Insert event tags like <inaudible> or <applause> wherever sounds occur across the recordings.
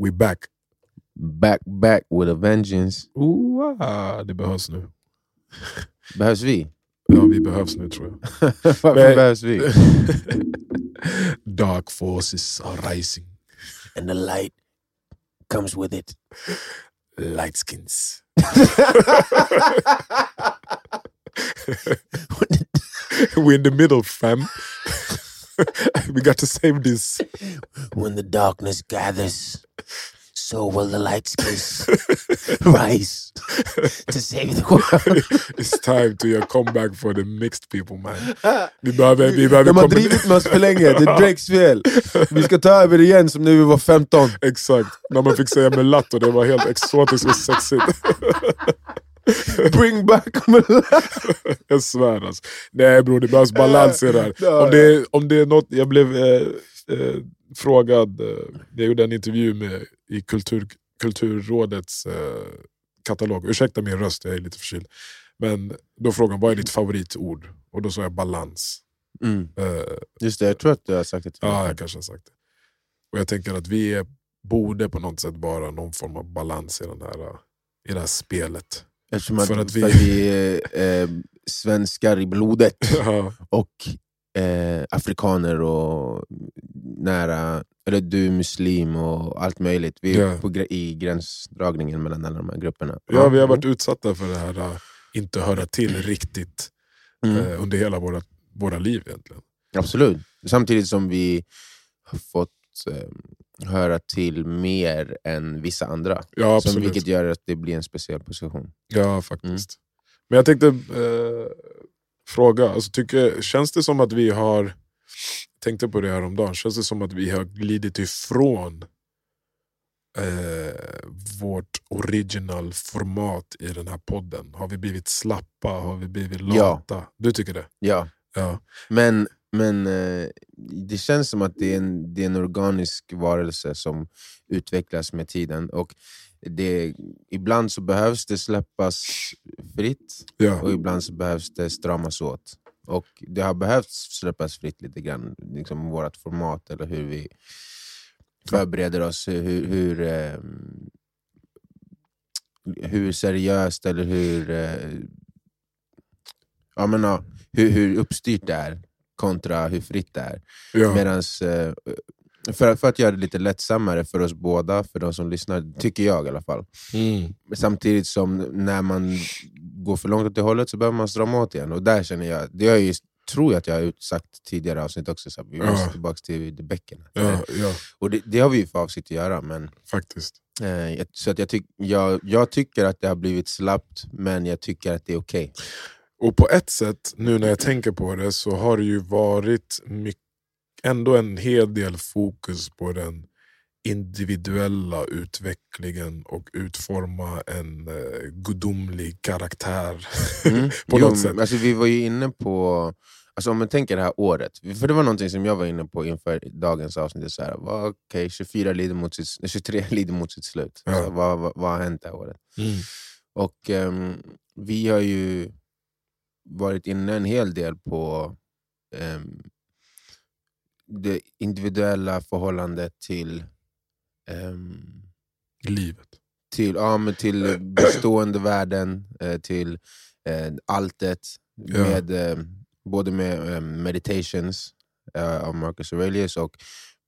We back. Back back with a vengeance. Ooh, ah, det behövs nu. Behövs vi? Ja, vi behövs nu tror jag. Varför Men- behövs vi? Dark forces are rising. And the light comes with it. Lightskins. <laughs> <laughs> We're in the middle fam. <laughs> <laughs> we got to save this. When the darkness gathers, so will the lights <laughs> kiss. Rise to save the world. <laughs> It's time to your comeback for the mixed people man. Vi behöver, vi behöver De har drivit med oss för länge, det är Drakes fel. Vi ska ta över igen som när vi var 15. Exakt, när man fick säga mulatto, det var helt exotiskt och sexigt. <laughs> Bring back <laughs> Jag svär alltså. Nej bror, det behövs balans i det här. Om det, om det är något, jag blev eh, eh, frågad, eh, jag gjorde en intervju med, i kultur, Kulturrådets eh, katalog. Ursäkta min röst, jag är lite förkyld. Men då frågade de, vad är ditt favoritord? Och då sa jag balans. Mm. Eh, Just det, jag tror att du har sagt det till mig. ja, jag kanske har sagt det. Och jag tänker att vi är, borde på något sätt vara någon form av balans i, den här, eh, i det här spelet. Eftersom att, för för att att vi- vi, är eh, svenskar i blodet <laughs> Ja, och eh, afrikaner och nära, eller du muslim och allt möjligt. Vi är Ja. på, i gränsdragningen mellan alla de här grupperna. ja, vi har varit utsatta för det här eh, inte höra till riktigt Mm. eh, under hela våra, våra liv egentligen. Absolut. Samtidigt som vi har fått eh, höra till mer än vissa andra. Ja, Som, absolut. vilket gör att det blir en speciell position. Ja, faktiskt. Men jag tänkte eh, fråga, alltså, tycker, känns det som att vi har, tänkte på det här om dagen, känns det som att vi har glidit ifrån eh, vårt original format i den här podden? Har vi blivit slappa? Har vi blivit Ja. lata? Du tycker det? Ja. Ja. Men, men eh, det känns som att det är, en, det är en organisk varelse som utvecklas med tiden. Och det, ibland så behövs det släppas fritt Ja. och ibland så behövs det stramas åt. Och det har behövt släppas fritt lite grann, liksom vårt format eller hur vi förbereder oss, hur, hur, eh, hur seriöst eller hur, eh, ja, men, ja, hur, hur uppstyrt det är kontra hur fritt det är. Ja. Medans, eh, för, för att göra det lite lättsammare för oss båda, för de som lyssnar, tycker jag i alla fall. Mm. Samtidigt som när man går för långt åt det hållet så behöver man strama åt igen. Och där känner jag, det har jag ju, tror jag att jag har sagt tidigare avsnitt också, så att vi Ja. måste tillbaka till bäcken. Ja, ja, Och det, det har vi ju för avsikt att göra, men faktiskt. eh, så att jag, tyck, jag, jag tycker att det har blivit slappt, men jag tycker att det är okej. Och på ett sätt, nu när jag tänker på det, så har det ju varit mycket, ändå en hel del fokus på den individuella utvecklingen och utforma en eh, gudomlig karaktär. Mm. <laughs> på Jo, något sätt. Alltså, vi var ju inne på, alltså, om man tänker det här året, för det var någonting som jag var inne på inför dagens avsnitt. Så här, vad, okay, 24 lider mot sitt, 23 <laughs> lider mot sitt slut. Ja. Så, vad, vad, vad har hänt det här året? Mm. Och ehm, vi har ju varit inne en hel del på ehm, det individuella förhållandet till, ehm, Livet. till, ja, men till bestående värden, eh, till eh, alltet, Ja. med, eh, både med eh, Meditations eh, av Marcus Aurelius och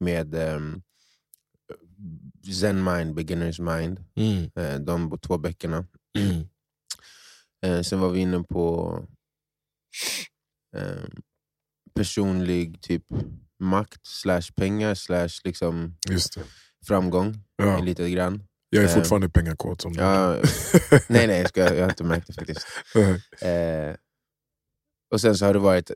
med ehm, Zen Mind, Beginner's Mind, Mm. eh, de två böckerna. Mm. Eh, sen var vi inne på eh, personlig typ makt, slash pengar, slash liksom framgång. Ja. Lite grann. Jag är Eh, fortfarande pengakåt som Ja, <laughs> nej, nej, jag, ska, jag har inte märkt det faktiskt. <laughs> Eh, och sen så har det varit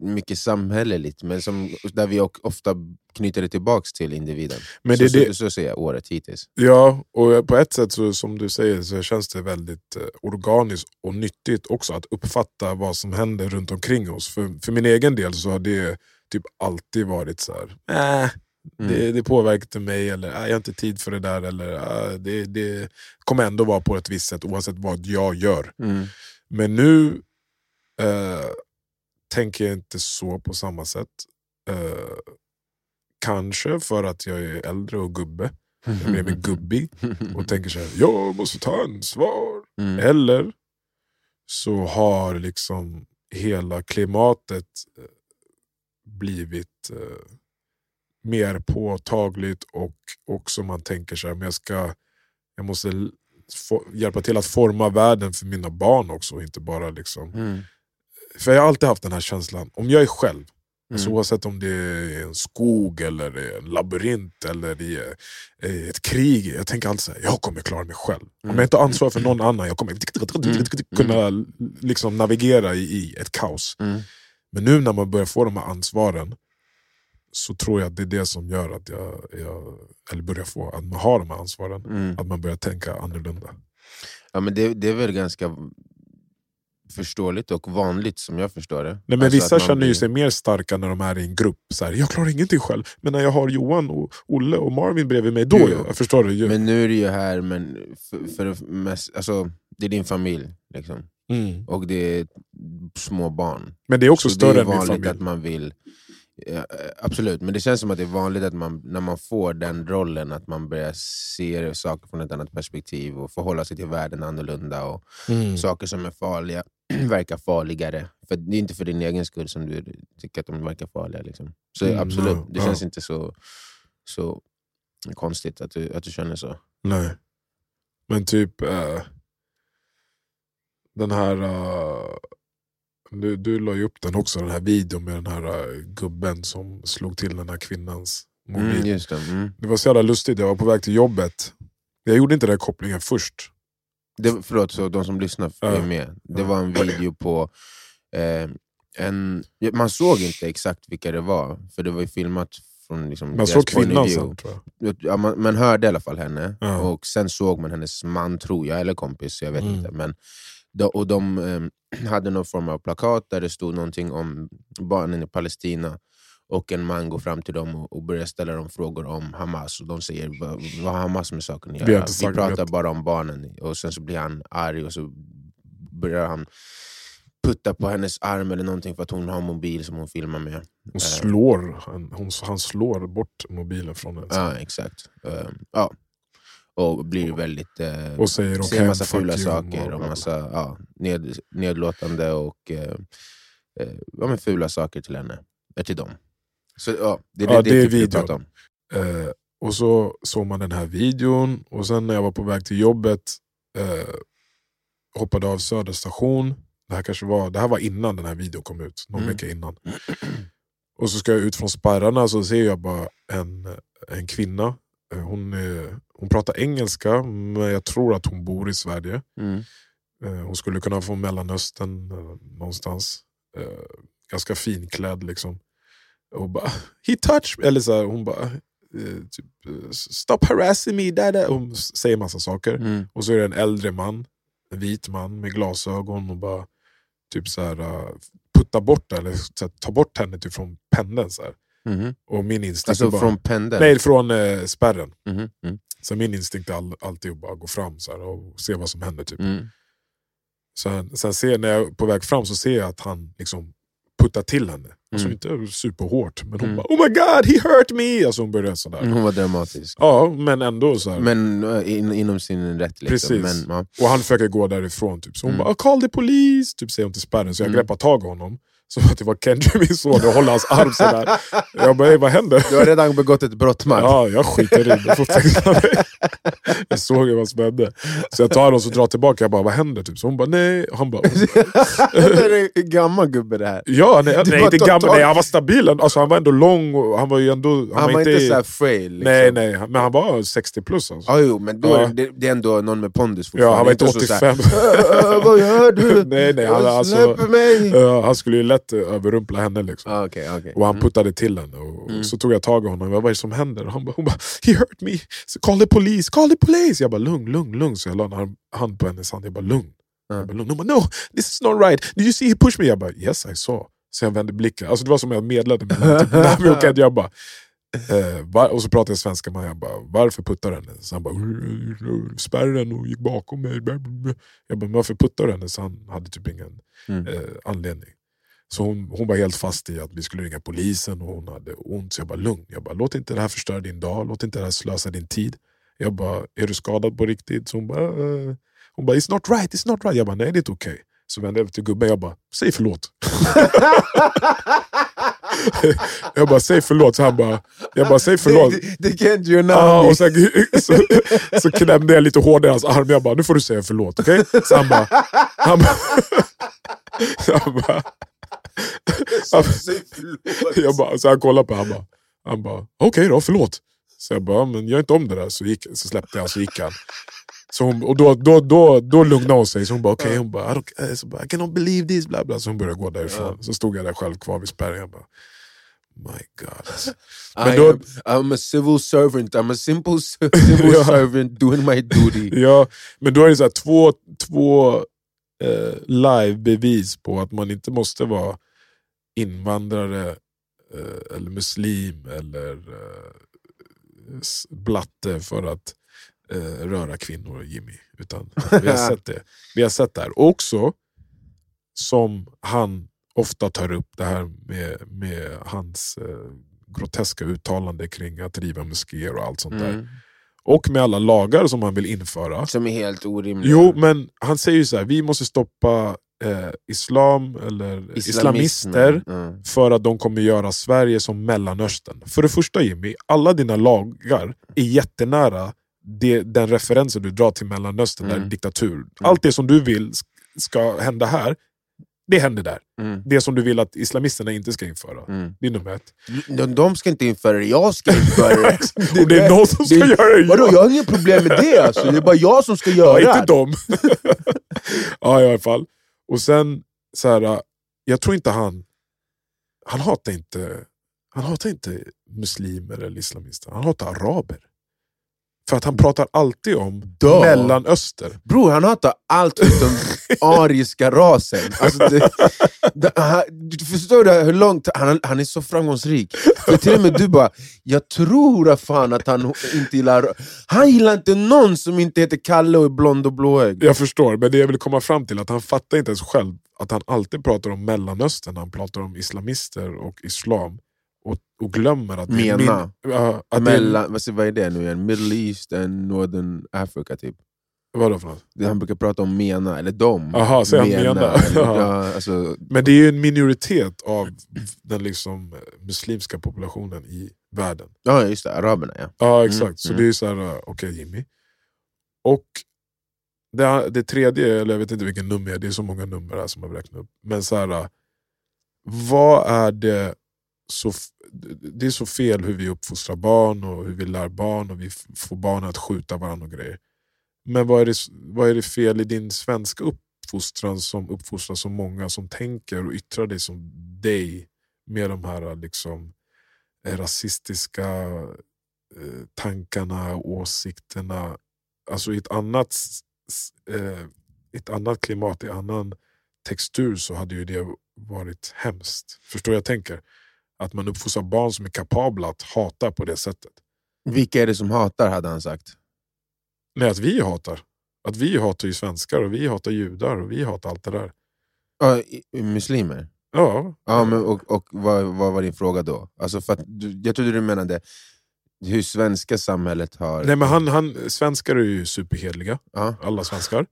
mycket samhälleligt, men som, där vi ofta knyter det tillbaks till individen. Men så, det, det, så, så ser jag året hittills. Ja, och på ett sätt så, som du säger så känns det väldigt eh, organiskt och nyttigt också att uppfatta vad som händer runt omkring oss. För, för min egen del så har det typ alltid varit så här. Äh, Mm. det, det påverkar mig, eller äh, jag har inte tid för det där. Eller, äh, det, det kommer ändå vara på ett visst sätt oavsett vad jag gör. Mm. Men nu eh, tänker jag inte så på samma sätt. Eh, kanske för att jag är äldre och gubbe. jag en gubbig och <laughs> tänker så här, jag måste ta ansvar. Mm. Eller så har liksom hela klimatet eh, blivit eh, mer påtagligt och också man tänker så här, men jag, ska, jag måste få, hjälpa till att forma världen för mina barn också. Inte bara liksom. Mm. För jag har alltid haft den här känslan, om jag är själv, alltså Mm. oavsett om det är en skog, eller en labyrint eller det är eh, ett krig. Jag tänker alltid så här, jag kommer klara mig själv. Om Mm. jag inte har ansvar för någon annan, jag kommer Mm. kunna liksom navigera i, i ett kaos. Mm. Men nu när man börjar få de här ansvaren så tror jag att det är det som gör att jag, jag eller börjar få, att man har de här ansvaren. Mm. Att man börjar tänka annorlunda. Ja, men det, det är väl ganska förståeligt och vanligt som jag förstår det. Nej, men Alltså vissa känner ju blir- sig mer starka när de är i en grupp. Så här, jag klarar ingenting själv, men när jag har Johan, och Olle och Marvin bredvid mig, då Jo, jag, jag förstår du? ju. Men nu är det ju här, men för, för det, mest, alltså, det är din familj. Liksom. Mm. Och det är små barn. Men det är också Så större det är än min vanligt familj. att man vill... Ja, eh, absolut, men det känns som att det är vanligt att man, när man får den rollen att man börjar se saker från ett annat perspektiv och förhålla sig till världen annorlunda. Och Mm. Saker som är farliga <clears throat> verkar farligare. För Det är inte för din egen skull som du tycker att de verkar farliga. Liksom. Så Mm, absolut, ja, det känns inte så, så konstigt att du, att du känner så. Nej. Men typ eh, den här... eh, du, du la ju upp den också, den här videon med den här eh, gubben som slog till den här kvinnans mobil. Mm, det. Mm. Det var så jävla lustigt, jag var på väg till jobbet. Jag gjorde inte den kopplingen först. Det, förlåt, så de som lyssnar är med. Det var en video på... Eh, en, man såg inte exakt vilka det var, för det var ju filmat från liksom, Man såg kvinnan sen tror jag. Ja, man, man hörde i alla fall henne, Ja. och sen såg man hennes man, tror jag, eller kompis, jag vet Mm. inte. Men, och de eh, <clears throat> hade någon form av plakat där det stod någonting om barnen i Palestina. Och en man går fram till dem och, börjar ställa dem frågor om Hamas. Och de säger, vad, vad har Hamas med saken att göra? Vi pratar något." bara om barnen. Och sen så blir han arg och så börjar han putta på hennes arm eller någonting för att hon har en mobil som hon filmar med. Hon slår, han, hon, han slår bort mobilen från henne. Ja, exakt. Eh, ja. Och blir väldigt... eh, Och säger säger okej, massa fula saker och massa ja, ned, nedlåtande och eh, eh, ja, fula saker till henne. Eh, till dem. Så, ja, det, Ja, det, det är vi videon. om. Eh, och så såg man den här videon, och sen när jag var på väg till jobbet eh, hoppade av Södra station. Det här, kanske var, det här var innan den här videon kom ut, någon Mm. vecka innan. Och så ska jag ut från spärrarna så ser jag bara en, en kvinna. Eh, Hon, är, hon pratar engelska, men jag tror att hon bor i Sverige. Mm. Eh, Hon skulle kunna från Mellanöstern eh, någonstans. Ganska finklädd liksom. Och bara, he touched me. Eller så här, hon bara, eh, typ, eh, stop harassing me. Där, där. Hon säger massa saker. Mm. Och så är det en äldre man, en vit man med glasögon och bara typ så här, eh, putta bort eller så här, ta bort henne typ från pendeln. Så. Mhm. Och min instinkt Alltså bara, från pendeln? Nej, från eh, spärren. Mhm. Mm. Så min instinkt är all, alltid att bara gå fram så och se vad som händer. Typ. Mm. Sen, sen ser, när jag är på väg fram så ser jag att han liksom puttar till henne. Alltså Mm. inte superhårt, men hon Mm. bara oh my god, he hurt me! Alltså hon börjar sådär. Mm, Hon var dramatisk. Ja, men ändå så här. Men eh, in, inom sin rätt. Liksom. Precis. Men, ja. Och han försöker gå därifrån. Typ. Så hon Mm. bara call the police, typ, säger hon till spärren. Så jag Mm. greppar tag i honom. Så att det var Kendra, min son, och håller hans arm sådär. Jag bara, "Ey, vad händer? Du har redan begått ett brott man. Ja, jag skiter i det. Får. Jag såg ju vad som hände. Så jag tar honom och drar tillbaka. Jag bara, vad händer? Typ. Så hon bara, nej. Han bara, det är en gammal gubbe det här. Ja, nej, nej, inte gammal, nej, han var stabil. Alltså, han var ändå lång och han var ju ändå... Han, Han var inte så här frail. Liksom. Nej, nej, men han var 60 plus. Alltså. Ja, jo, men då Ja. är det, det är ändå någon med pondus Ja, han var inte så så 85. här, "Äh, <laughs> Vad gör du? nej, nej, han, alltså, Släpp mig! ja, han skulle ju lätt eh, överrumpla henne. Liksom. Ah, okay, okay. Och han puttade till henne. Och Mm. Så tog jag tag i honom. Vad är det som händer? Och han bara, hon bara, he hurt me. So call the police, call the police. Jag bara, lugn, lugn, lugn. Så jag la en hand på hennes hand. Jag bara, lugn. Jag bara, lugn. Hon bara, no, this is not right. Did you see he pushed me? Jag bara, yes I saw. Så jag vände blicken. Alltså, det var som jag medlade med <laughs> typ, och Ed. Jag bara, eh, var, och så pratade jag svenska med honom. Jag bara, varför puttar du henne? Så han bara, spärren och gick bakom mig. Jag bara, varför puttar du henne? Så han hade typ ingen Mm. eh, anledning. Så hon, hon var helt fast i att vi skulle ringa polisen och hon hade ont. Så jag bara, lugn. Jag bara, låt inte det här förstöra din dag. Låt inte det här slösa din tid. Jag bara, är du skadad på riktigt? Så hon bara, uh. hon bara, it's not right, it's not right. Jag bara, nej det är inte okej. Okay. Så vände jag över till gubben, jag bara, säg förlåt. <laughs> jag bara, säg förlåt. Så han bara, jag bara, säg förlåt. Det can't you ah, och sen, så, så klämde jag lite hårdare i hans arm. Jag bara, nu får du säga förlåt. Okay? Så han bara, han bara, <laughs> han bara, <laughs> jag bara, så han kollade på mig, han bara, han bara okej okay då, förlåt. Så jag bara, men gör inte om det där. Så, gick, så släppte jag, så gick han. Så hon, och då, då, då, då lugnade hon sig, så hon bara okej, okay. hon bara, I, don't, så bara, I cannot believe this, bla bla. Så hon började gå därifrån. Så stod jag där själv kvar vid spärren. Jag bara, my god. <laughs> Men då, am, I'm a civil servant, I'm a simple <laughs> civil ja. servant doing my duty. ja, men då är det så här, två, två eh, live-bevis på att man inte måste vara invandrare, eh, eller muslim, eller eh, blatte för att eh, röra kvinnor, Jimmy. Utan <laughs> vi har sett det. Vi har sett det här. Också, som han ofta tar upp, det här med, med hans eh, groteska uttalande kring att riva moskéer och allt sånt mm. där. Och med alla lagar som han vill införa. Som är helt orimliga. Jo, men han säger ju så här, vi måste stoppa eh, islam eller islamister mm. för att de kommer göra Sverige som Mellanöstern. För det första Jimmy, alla dina lagar är jättenära det, den referensen du drar till Mellanöstern, mm. där diktatur. Mm. Allt det som du vill ska hända här, det händer där. Mm. Det som du vill att islamisterna inte ska införa. Mm. Det är nummer ett. De, de ska inte införa det, jag ska införa <laughs> det. det och det är någon som ska det, göra det. Vadå, jag har inget problem med det, alltså. det är bara jag som ska göra ja, inte dem. <laughs> ja, i alla fall. Och sen, så här, jag tror inte han... Han hatar inte, han hatar inte muslimer eller islamister, han hatar araber. För att han pratar alltid om Dö. Mellanöster. Bror, han hatar allt utom <laughs> ariska rasen. Alltså det, det, han, förstår du hur långt... Han, han är så framgångsrik. För till och med du bara, jag tror fan att han inte gillar... Han gillar inte någon som inte heter Kalle och är blond och blåögd. Jag förstår, men det jag vill komma fram till att han fattar inte ens själv att han alltid pratar om Mellanöstern när han pratar om islamister och islam och, och glömmer att... Mena? Min, uh, att Mellan, det, vad är det nu igen? Middle East and Northern Africa typ? Vadå för något? Han brukar prata om MENA, eller de. Aha, säger han MENA? Eller, <laughs> ja, alltså, Men det är ju en minoritet av den liksom muslimska populationen i världen. Ja just det, araberna ja. Ja exakt, mm, så mm. det är så här, okej okay, Jimmy. Och det, det tredje, eller jag vet inte vilken nummer det är så många nummer här som jag räknat upp. Men så här, vad är det så, det är så fel hur vi uppfostrar barn och hur vi lär barn och vi får barn att skjuta varandra och grejer. Men vad är, det, vad är det fel i din svenska uppfostran som uppfostrar så många som tänker och yttrar dig som dig med de här liksom, eh, rasistiska eh, tankarna och åsikterna. Alltså i ett annat, eh, ett annat klimat, i annan textur så hade ju det varit hemskt. Förstår jag tänker? Att man uppfostrar barn som är kapabla att hata på det sättet. Vilka är det som hatar, hade han sagt? Nej, att vi hatar. Att vi hatar ju svenskar, och vi hatar judar och vi hatar allt det där. Ja, muslimer? Ja. ja men, och och vad, vad var din fråga då? Alltså för att, jag trodde du menade hur svenska samhället har... Nej men han, han, Svenskar är ju superhedliga, ja. alla svenskar.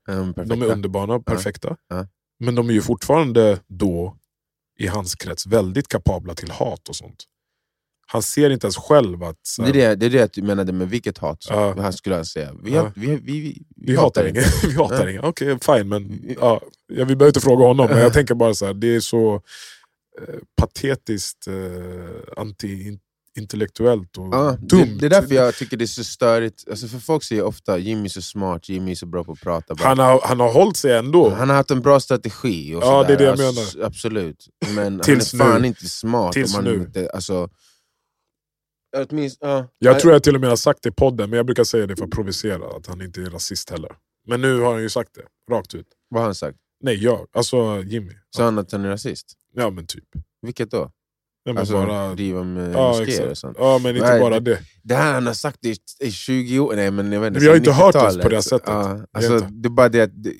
de är underbara, perfekta. Ja. Men de är ju fortfarande då i hans krets väldigt kapabla till hat och sånt. Han ser inte ens själv att... Så, det, är det, det är det du menade med vilket hat? Uh, han skulle säga. Vi, uh, vi, vi, vi, vi hatar ingen. <laughs> vi hatar ingen. Okej, okay, fine. Men, ja, vi behöver inte fråga honom, men jag <laughs> tänker bara så här, det är så eh, patetiskt eh, anti intellektuellt och ja, dumt. Det, det, är därför jag tycker det är så störigt. Alltså för Folk säger ofta Jimmy är så smart, Jimmy är så bra på att prata. Han har, han har hållit sig ändå. Han har haft en bra strategi. Och ja, det är det jag alltså, menar. Absolut. Men han är fan nu. inte smart. Tills nu. Inte, alltså, Åtminst, uh, jag tror jag till och med har sagt det i podden, men jag brukar säga det för att provocera. Att han inte är rasist heller. Men nu har han ju sagt det, rakt ut. Vad har han sagt? Nej, jag. Alltså Jimmy. Sa han att han är rasist? Ja men typ. Vilket då? Nej, alltså bara... driva med ja, moskéer och sånt. Ja, men inte Nej, bara det. Det här han har sagt i, i 20 år, nej men jag vet inte, Vi har inte hört oss på det sättet. Ja, alltså, det är bara det att det,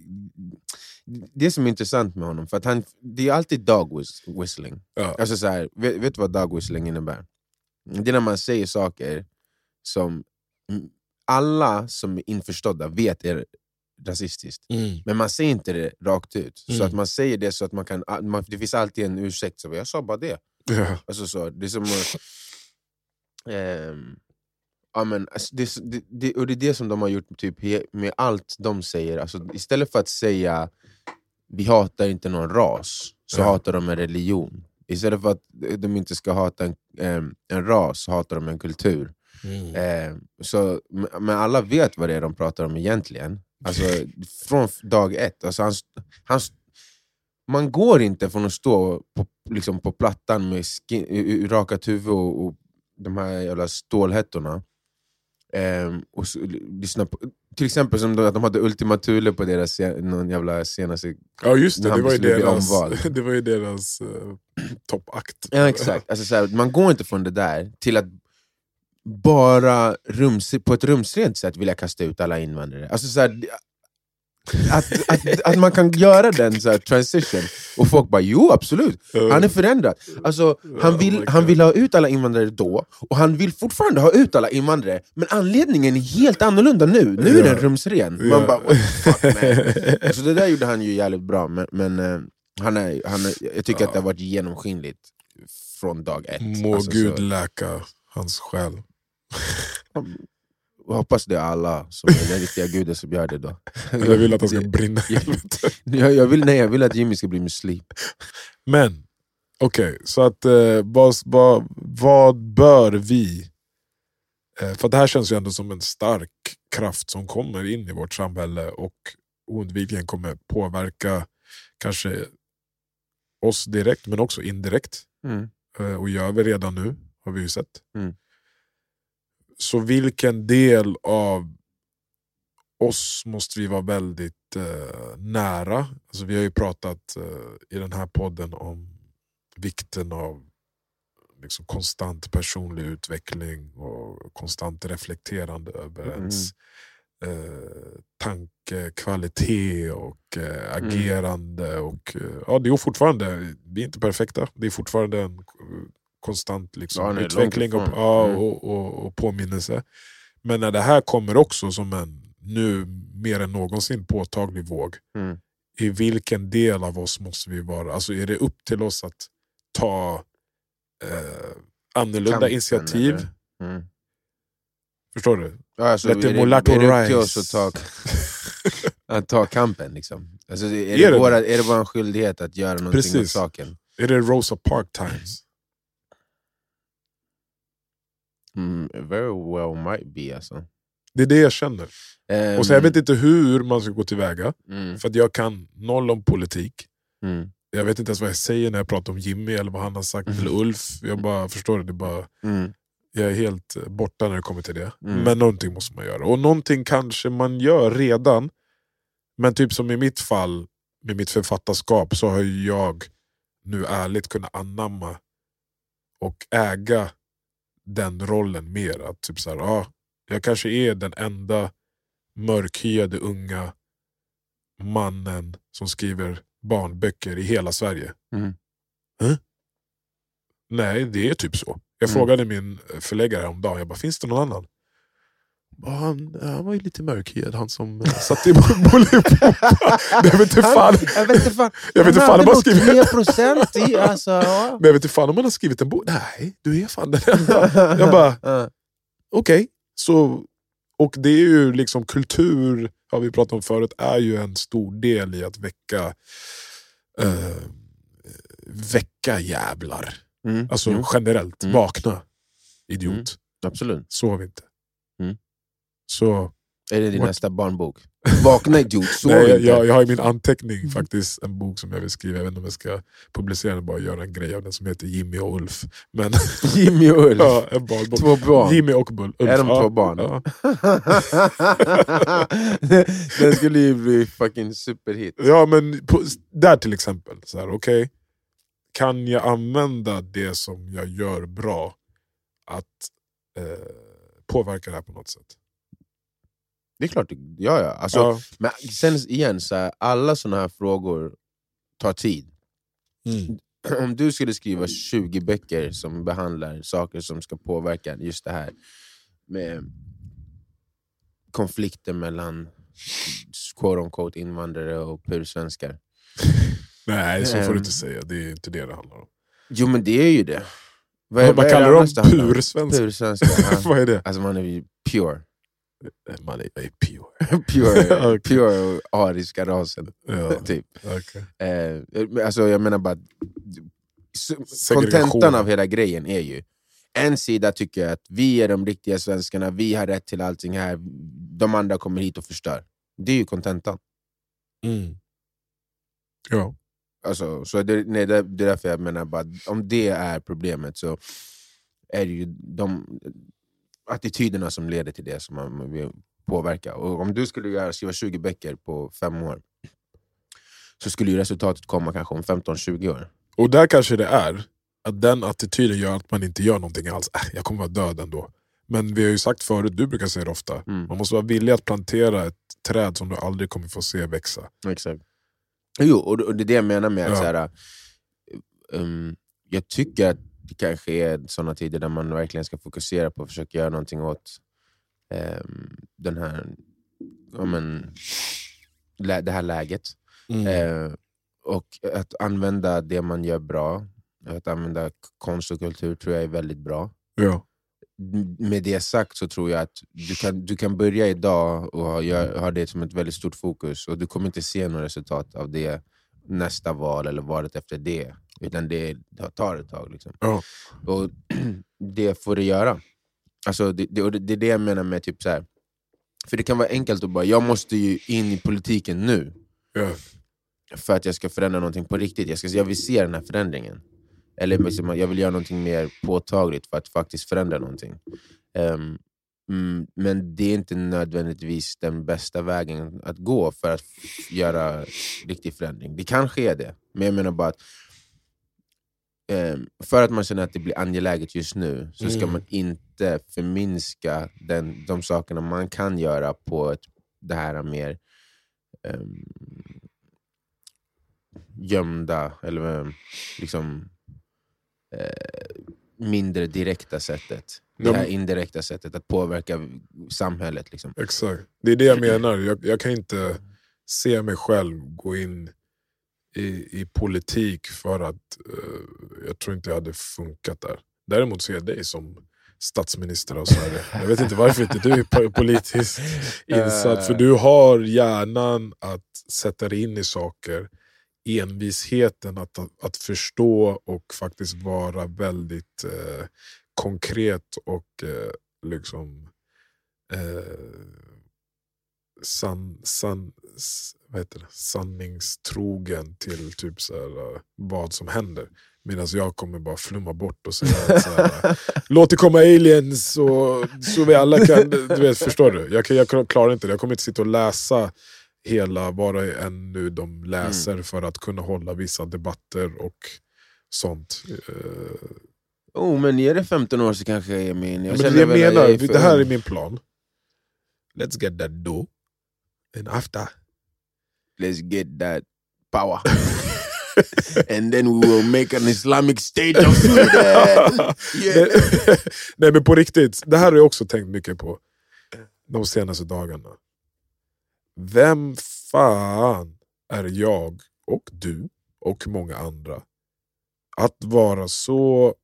det som är intressant med honom, för att han, det är alltid dog whistling. Ja. Alltså så här, vet, vet du vad dog whistling innebär? Det är när man säger saker som alla som är införstådda vet är rasistiskt. Mm. Men man säger inte det rakt ut. Så Mm. att man säger det så att man kan... Man, det finns alltid en ursäkt. Så jag sa bara det. Ja. Alltså så, det är som <laughs> ehm, ja, men, alltså, det, så- det, och det är det som de har gjort typ, med allt de säger. Alltså, istället för att säga vi hatar inte någon ras, så Ja. hatar de en religion. Istället för att de inte ska hata en, en ras, hatar de en kultur. Mm. Eh, så, men alla vet vad det är de pratar om egentligen. Alltså, från dag ett. Alltså, han, han, man går inte från att stå på, liksom på plattan med skin, rakat huvud och, och de här jävla stålhättorna. Eh, och lyssna på, till exempel som de, att de hade Ultima Thule på deras någon jävla senaste... Ja just det, det var ju deras, <laughs> det var ju deras uh, toppakt. Ja, exakt. Alltså, så här, man går inte från det där till att bara rums, på ett rumsrent sätt vilja kasta ut alla invandrare. Alltså, så här, att, att, att man kan göra den så här, transition, och folk bara jo absolut, han är förändrad. Alltså, han, Oh vill, my han vill ha ut alla invandrare då, och han vill fortfarande ha ut alla invandrare, men anledningen är helt annorlunda nu. Nu är den rumsren. Man Ja. bara, fuck, alltså, det där gjorde han ju jävligt bra, men, men eh, han är, han är, jag tycker att det har varit genomskinligt från dag ett. Må Alltså, Gud så- läka hans själ. Jag hoppas det är alla som är den riktiga guden som gör det då. <laughs> Jag vill att han ska brinna i helvete. <laughs> jag, jag, vill, nej, jag vill att Jimmy ska bli muslim. Men, okej, så att eh, vad, vad, vad bör vi... Eh, för det här känns ju ändå som en stark kraft som kommer in i vårt samhälle och oundvikligen kommer påverka kanske oss direkt men också indirekt. Eh, och gör vi redan nu, har vi ju sett. Mm. Så vilken del av oss måste vi vara väldigt eh, nära? Alltså vi har ju pratat eh, i den här podden om vikten av liksom, konstant personlig utveckling och konstant reflekterande över Mm. ens eh, tankekvalitet och eh, agerande. Och, eh, ja, det är fortfarande, vi är inte perfekta, det är fortfarande en eh, konstant liksom, Ja, nej, utveckling och, ja, Mm. och, och, och påminnelse. Men när det här kommer också som en nu mer än någonsin påtaglig våg, Mm. i vilken del av oss måste vi vara? Alltså är det upp till oss att ta eh, annorlunda Kampen, initiativ? Mm. Förstår du? Ja, alltså, Let the mulatto är det upp till oss att ta, <laughs> att ta kampen? Liksom? Alltså, är, Är det det våra, är det vår skyldighet att göra någonting åt Precis. saken? Är det Rosa Park Times? Mm, very well might be alltså. Det är det jag känner. Ehm, Och så jag vet inte hur man ska gå tillväga, mm, för att jag kan noll om politik. mm, Jag vet inte ens vad jag säger när jag pratar om Jimmy eller vad han har sagt, Mm. eller Ulf. Jag bara förstår det, det bara, mm, jag är helt borta när det kommer till det. Mm. Men någonting måste man göra. Och någonting kanske man gör redan, men typ som i mitt fall, med mitt författarskap, så har jag nu ärligt kunnat anamma och äga den rollen mer. Att typ så här, ja, jag kanske är den enda mörkhyade unga mannen som skriver barnböcker i hela Sverige. Mm. Huh? Nej, det är typ så. Jag Mm. frågade min förläggare om dagen, jag bara, finns det någon annan? Han, han var ju lite mörkhyad, han som eh, satt i <laughs> Bolibompa. Jag vet inte fan, jag vet inte fan. jag vet inte fan om han skrivit... 3% i, alltså. Ja. Men jag vet inte fan om han har skrivit en bok. Nej, du är fan den enda. Jag bara, <laughs> okej. Så Och det är ju liksom kultur, har vi pratat om förut, är ju en stor del i att väcka eh, väcka jävlar. Mm. Alltså Mm. generellt, Mm. vakna. Idiot. Mm. Absolut. Sov inte. Så, Är det din What? nästa barnbok? Vakna idiot, sov nej, jag, inte. jag, jag har i min anteckning faktiskt en bok som jag vill skriva, jag vet inte om jag ska publicera den, bara göra en grej av den som heter Jimmy och Ulf. Men, <laughs> Jimmy och Ulf. ja, en barnbok. Två barn. Jimmy och. Ulf. Är de ja, två barn? Ja. <laughs> Den skulle ju bli fucking superhit. Ja, men på, där till exempel, så här, okej, kan jag använda det som jag gör bra att eh, påverka det här på något sätt? Det är klart, ja ja. Alltså, ja. Men sen igen, så här, alla såna här frågor tar tid. Mm. <clears throat> Om du skulle skriva 20 böcker som behandlar saker som ska påverka just det här med konflikter mellan quote on quote, invandrare och pursvenskar. <laughs> Nej, så får du Ehm. inte säga. Det är inte det det handlar om. Jo men det är ju det. Vad, Vad vad kallar dem? det handlar om? Pursvenska? Pursvenska. ja. <laughs> Vad är det? Alltså man är ju pure. Man är, är pure. <laughs> <laughs> Pure, Okej. pure ariska rasen. Ja, <laughs> typ. okej. Eh, alltså jag menar bara, kontentan av hela grejen är ju, en sida tycker att vi är de riktiga svenskarna, vi har rätt till allting här, de andra kommer hit och förstör. Det är ju kontentan. Mm. Ja. Alltså, så det, nej, det, det är därför jag menar bara, om det är problemet så är det ju de attityderna som leder till det som man vill påverka. Och om du skulle göra, skriva 20 böcker på fem år så skulle ju resultatet komma kanske om 15-20 år. Och där kanske det är, att den attityden gör att man inte gör någonting alls. Äh, jag kommer vara död ändå. Men vi har ju sagt förut, du brukar säga det ofta, Mm. man måste vara villig att plantera ett träd som du aldrig kommer få se växa. Exakt. Jo, och det är det jag menar med att Ja. så här, um, jag tycker att det kanske är sådana tider där man verkligen ska fokusera på att försöka göra någonting åt ehm, den här, ja, men, lä- det här läget. Mm. Eh, och att använda det man gör bra, att använda konst och kultur tror jag är väldigt bra. Ja. Med det sagt så tror jag att du kan, du kan börja idag och ha, ha det som ett väldigt stort fokus och du kommer inte se något resultat av det nästa val eller valet efter det. Utan det tar ett tag. Liksom. Ja. Och <clears throat> det får det göra. Alltså det, det, det, är det jag menar med typ så här. För det kan vara enkelt att bara, jag måste ju in i politiken nu Ja. för att jag ska förändra någonting på riktigt. Jag, ska, jag vill se den här förändringen. Eller liksom, jag vill göra någonting mer påtagligt för att faktiskt förändra någonting. Ehm, mm, men det är inte nödvändigtvis den bästa vägen att gå för att göra riktig förändring. Det kan ske det, men jag menar bara att ehm, för att man känner att det blir angeläget just nu så ska Mm. man inte förminska den, de sakerna man kan göra på ett, det här mer um, gömda eller eh, liksom eh, mindre direkta sättet. Det här indirekta sättet att påverka samhället. Liksom. Exakt. Det är det jag menar. Jag, jag kan inte se mig själv gå in i, i politik för att eh, jag tror inte jag hade funkat där. Däremot ser jag dig som statsminister av Sverige. Jag vet inte varför inte du är po- politiskt <laughs> insatt. För du har hjärnan att sätta dig in i saker. Envisheten att, att förstå och faktiskt vara väldigt eh, konkret och eh, liksom eh, san, san, vad heter det? sanningstrogen till typ så här, eh, vad som händer. Medan jag kommer bara flumma bort och säga så här, <laughs> låt det komma aliens så, så vi alla kan... Du vet, förstår du? Jag, kan, jag klarar inte det. Jag kommer inte sitta och läsa hela vad det än nu de läser för att kunna hålla vissa debatter och sånt. Eh, Oh, men är det 15 år så kanske jag är min... men Jag känner det jag menar, jag det här är min plan. Let's get that dough. And after. Let's get that power. <laughs> And then we will make an Islamic state of. <laughs> Nej, <laughs> Nej men på riktigt, det här har jag också tänkt mycket på de senaste dagarna. Vem fan är jag och du och många andra att vara så,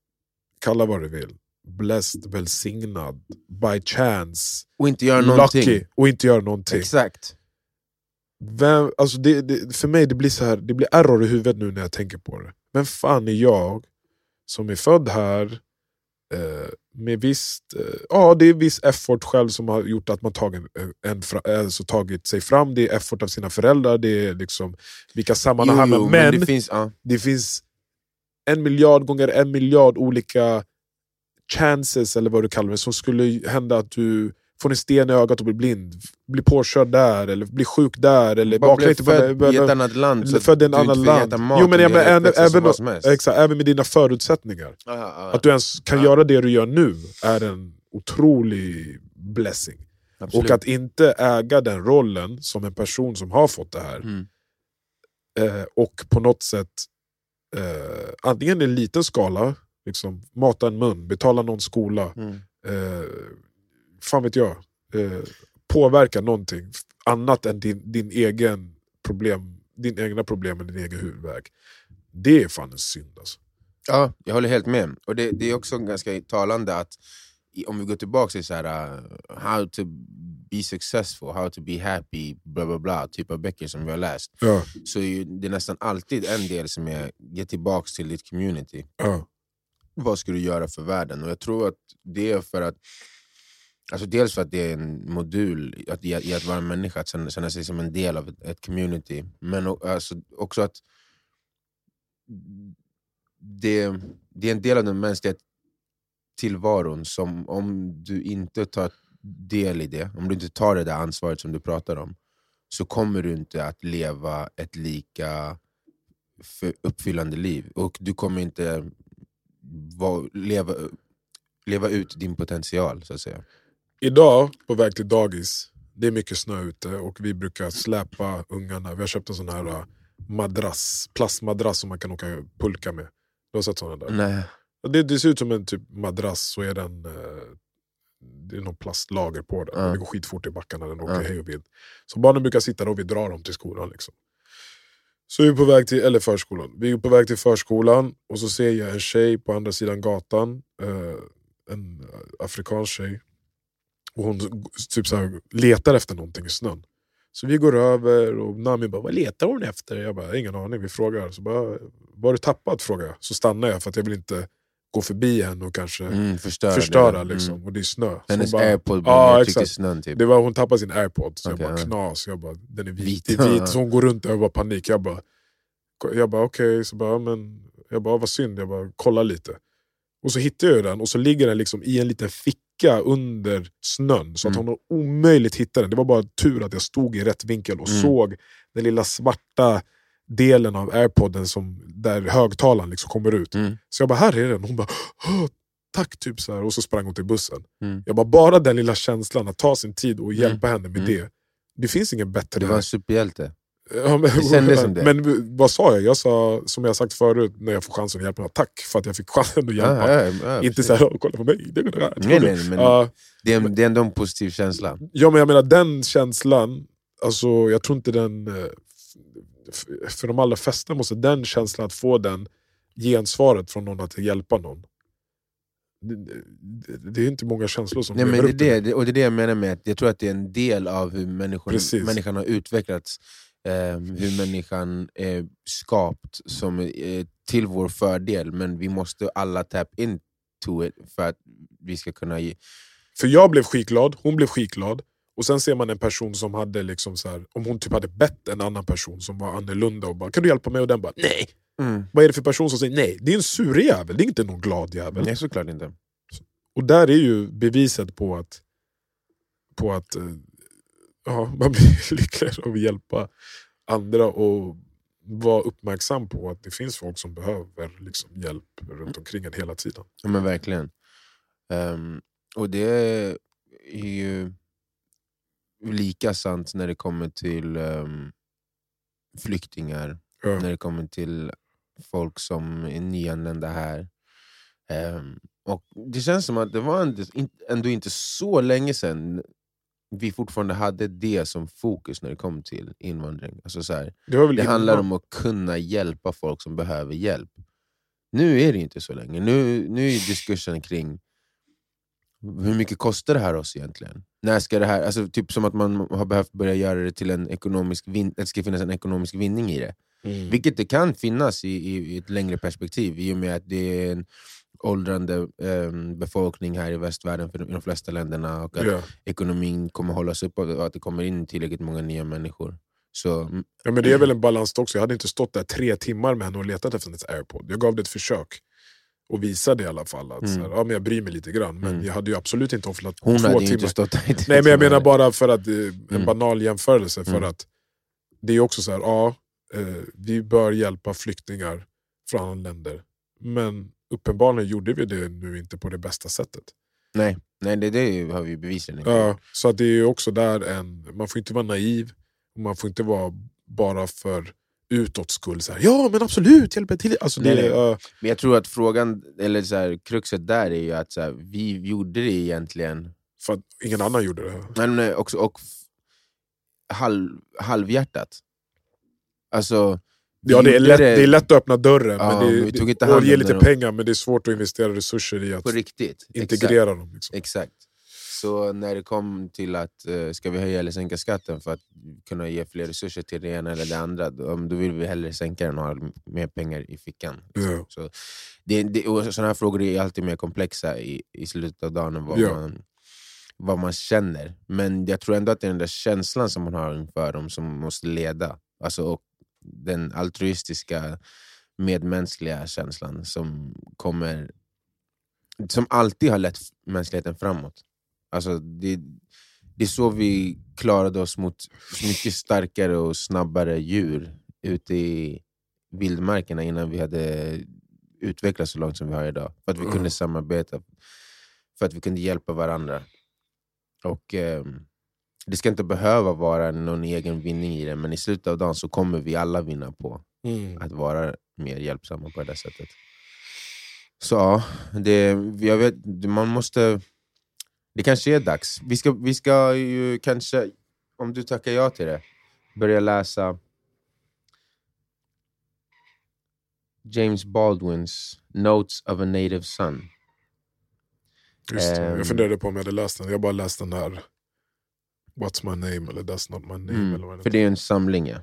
kalla vad du vill, blessed, välsignad, by chance, Och inte göra någonting. lucky och inte göra någonting. Exakt. Vem, alltså det, det, för mig det blir så här, det blir error i huvudet nu när jag tänker på det. Vem fan är jag som är född här med visst, eh, ja det är viss effort själv som har gjort att man tagit, en, en, alltså tagit sig fram, det är effort av sina föräldrar, det är liksom vilka sammanhang Jo, jo, men Men det finns... Ja. det finns en miljard gånger en miljard olika chances, eller vad du kallar det, som skulle hända att du får en sten i ögat och blir blind, blir påkörd där, eller blir sjuk där, eller Bara på född i ett annat land så född i annan får land. Jo, men jag uppväxt även, som vad som helst. exakt, även med dina förutsättningar. Ja, ja, Att du ens kan Ja. göra det du gör nu är en otrolig blessing. absolut. Och att inte äga den rollen som en person som har fått det här, Mm. eh, och på något sätt eh, antingen i en liten skala, liksom, mata en mun, betala någon skola, Mm. eh, fan vet jag. Eh, påverka någonting annat än din, din egen problem, din egna problem eller din egen huvudvärk. Det är fan en synd alltså. Ja, jag håller helt med. Och det, det är också ganska talande att om vi går tillbaka till så här, uh, how to be successful, how to be happy, bla bla bla, typ av böcker som vi har läst. Ja, Så är ju, det är nästan alltid en del som är ge tillbaka till ditt community. ja, Vad ska du göra för världen? Och jag tror att det är för att Alltså dels för att det är en modul att, i, i att vara en människa, att känna, känna sig som en del av ett, ett community. Men o- alltså, också att det, det är en del av den mänskliga tillvaron som om du inte tar del i det, om du inte tar det där ansvaret som du pratar om, så kommer du inte att leva ett lika för uppfyllande liv. Och du kommer inte va, leva, leva ut din potential, så att säga. Idag, på väg till dagis, det är mycket snö ute och vi brukar släpa ungarna. Vi har köpt en sån här äh, madrass, plastmadrass som man kan åka pulka med. Du har sett såna där? Nej. Det, det ser ut som en typ madrass, så är den, eh, det är någon plastlager på den. Ja. Det går skitfort i backarna, den åker Ja. hej och vilt. Så barnen brukar sitta där och vi drar dem till skolan. Liksom. Så vi är på väg till, eller förskolan. Vi är på väg till förskolan och så ser jag en tjej på andra sidan gatan. Eh, en afrikansk tjej. Och hon typ så här, letar efter någonting i snön. Så vi går över och Nami bara, vad letar hon efter? Jag bara, ingen aning, vi frågar. Så bara, vad har du tappat? frågar jag. Så stannar jag för att jag vill inte gå förbi henne och kanske Mm, förstöra, förstöra. Liksom. Mm. Och det är snö. Hennes bara, airpod nedtryckt i exakt. snön. Typ. det var, hon tappade sin airpod, så Okej, jag bara knas. Jag bara, den är vit. Vit. Vit. <laughs> Så hon går runt och jag bara panik. Jag bara, jag bara okej, så bara, men, jag bara vad synd. Jag bara kolla lite. Och så hittar jag den och så ligger den liksom i en liten ficka under snön. Så att Mm. hon omöjligt hittat den. Det var bara tur att jag stod i rätt vinkel och Mm. såg den lilla svarta delen av airpodden som, där högtalaren liksom kommer ut. Mm. Så jag bara, här är den. Hon bara, "Åh, tack. typ så här. Och så sprang hon till bussen. Mm. Jag bara, bara den lilla känslan att ta sin tid och hjälpa henne med Mm. det. Det finns ingen bättre. Det var en superhjälte. Ja, men, det kändes som det. men vad sa jag? Jag sa, som jag sagt förut, när jag får chansen att hjälpa henne, tack för att jag fick chansen att hjälpa. Ja, ja, ja, Inte såhär, "Åh, kolla på mig. Det det. Nej, nej, men Ja, det, är, det är ändå en positiv känsla. Ja men jag menar den känslan, alltså, jag tror inte den... eh, För de allra flesta måste den känslan att få den gensvaret från någon att hjälpa någon. Det, det, det är inte många känslor som Nej, men det, är det, det- och det är det jag menar med att jag tror att det är en del av hur människan har utvecklats. Eh, hur människan är skapt som, till vår fördel, men vi måste alla tap into it för att vi ska kunna ge... För jag blev skitglad, hon blev skitglad. Och sen ser man en person som hade, liksom så här, om hon typ hade bett en annan person som var annorlunda och bara “kan du hjälpa mig?” och den bara “nej”. Mm. Vad är det för person som säger nej? Det är en sur jävel, det är inte någon glad jävel. Nej, såklart inte. Och där är ju beviset på att, på att eh, ja, man blir <laughs> lyckligare av att hjälpa andra och vara uppmärksam på att det finns folk som behöver liksom hjälp runt omkring en hela tiden. Ja, men verkligen. Ehm, och det är ju lika sant när det kommer till ehm, flyktingar, Ja. när det kommer till folk som är nyanlända här. Ehm, och Det känns som att det var ändå inte så länge sedan vi fortfarande hade det som fokus när det kom till invandring. Alltså så här, Det, det handlar om att kunna hjälpa folk som behöver hjälp. Nu är det inte så länge. Nu, nu är diskussionen kring hur mycket kostar det här oss egentligen? När ska det här, alltså typ som att man har behövt börja göra det till en ekonomisk vin, det ska finnas en ekonomisk vinning i det. Mm. Vilket det kan finnas i, i, i ett längre perspektiv i och med att det är en åldrande ehm, befolkning här i västvärlden för de, i de flesta länderna och att Ja. ekonomin kommer hållas upp och att det kommer in tillräckligt många nya människor. Så mm, Ja, men det är väl en balans också. Jag hade inte stått där tre timmar med henne och letat efter hennes airpod. Jag gav det ett försök. Och visade i alla fall att Mm. så här, ja, men jag bryr mig lite grann. Men Mm. jag hade ju absolut inte offrat hon två hade timmar. inte stått där i tre Nej men jag menar bara för att, eh, en Mm. banal jämförelse. För Mm. att Det är också så här, ja, eh, vi bör hjälpa flyktingar från andra länder. Men uppenbarligen gjorde vi det nu inte på det bästa sättet. Nej, nej det, det har vi bevisligen inte Ja, så det är också där en, man får inte vara naiv. Och man får inte vara bara för utåt skull. Så här, ja men absolut, hjälp till. Alltså, det, Nej, ja, Men jag tror att frågan, eller så här, kruxet där är ju att så här, vi gjorde det egentligen För att ingen annan gjorde det. Nej, nej, också, och halv, halvhjärtat. Alltså, Ja, det, är lätt, det är lätt att öppna dörren Ja, men det, vi och ge lite pengar, men det är svårt att investera resurser i att riktigt. Exakt. integrera dem. Liksom. Exakt. Så när det kom till att eh, ska vi höja eller sänka skatten för att kunna ge fler resurser till det ena eller det andra, då, vill vi hellre sänka den och ha mer pengar i fickan. Ja. Så det, det, sådana här frågor är alltid mer komplexa i, i slutet av dagen än vad, Ja. man, vad man känner. Men jag tror ändå att det är den där känslan som man har inför dem som måste leda. Alltså, och den altruistiska, medmänskliga känslan som kommer som alltid har lett mänskligheten framåt. Alltså, det, det är så vi klarade oss mot mycket starkare och snabbare djur ute i vildmarkerna innan vi hade utvecklats så långt som vi har idag. För att vi Mm. kunde samarbeta, för att vi kunde hjälpa varandra. Och ehm, Det ska inte behöva vara någon egen vinning i det, men i slutet av dagen så kommer vi alla vinna på Mm. att vara mer hjälpsamma på det sättet. Så ja, det, jag vet, man måste... Det kanske är dags. Vi ska, vi ska ju kanske, om du tackar ja till det, börja läsa James Baldwins Notes of a Native Son. Just det. Ehm. Jag funderade på om jag hade läst den. Jag har bara läst den här What's my name eller That's not my name. Mm, eller vad för det är ju en samling, ja.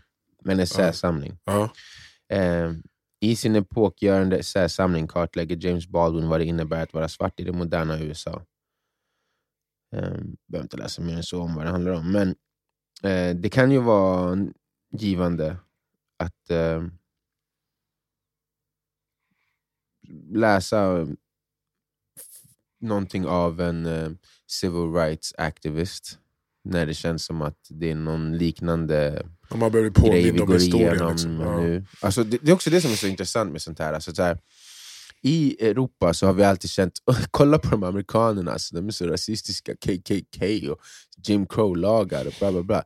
en essäsamling. Ja. Eh, I sin epokgörande essäsamling kartlägger James Baldwin vad det innebär att vara svart i det moderna USA. Eh, behöver inte läsa mer än så om vad det handlar om. Men eh, det kan ju vara givande att eh, läsa eh, någonting av en eh, civil rights activist när det känns som att det är någon liknande Om man behöver grejer vi går historien. igenom Liksom. Ja. nu. Alltså, det, det är också det som är så intressant med sånt här. Alltså, så här I Europa så har vi alltid känt, <laughs> kolla på de amerikanerna, alltså, de är så rasistiska, KKK och Jim Crow-lagar och bla bla bla.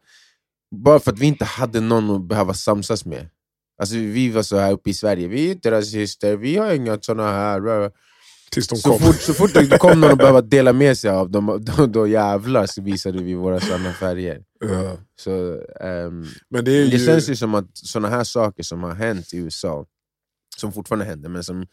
Bara för att vi inte hade någon att behöva samsas med. Alltså, vi var så här uppe i Sverige, vi är inte rasister, vi har inga såna här... bla, bla. Tills de Så kom. fort, så fort det <laughs> kom någon att behöva dela med sig av dem, då, då jävlar så visade vi våra sanna färger. Ja. Så, ehm, Men det är det ju... känns ju som att såna här saker som har hänt i USA, som fortfarande händer, men som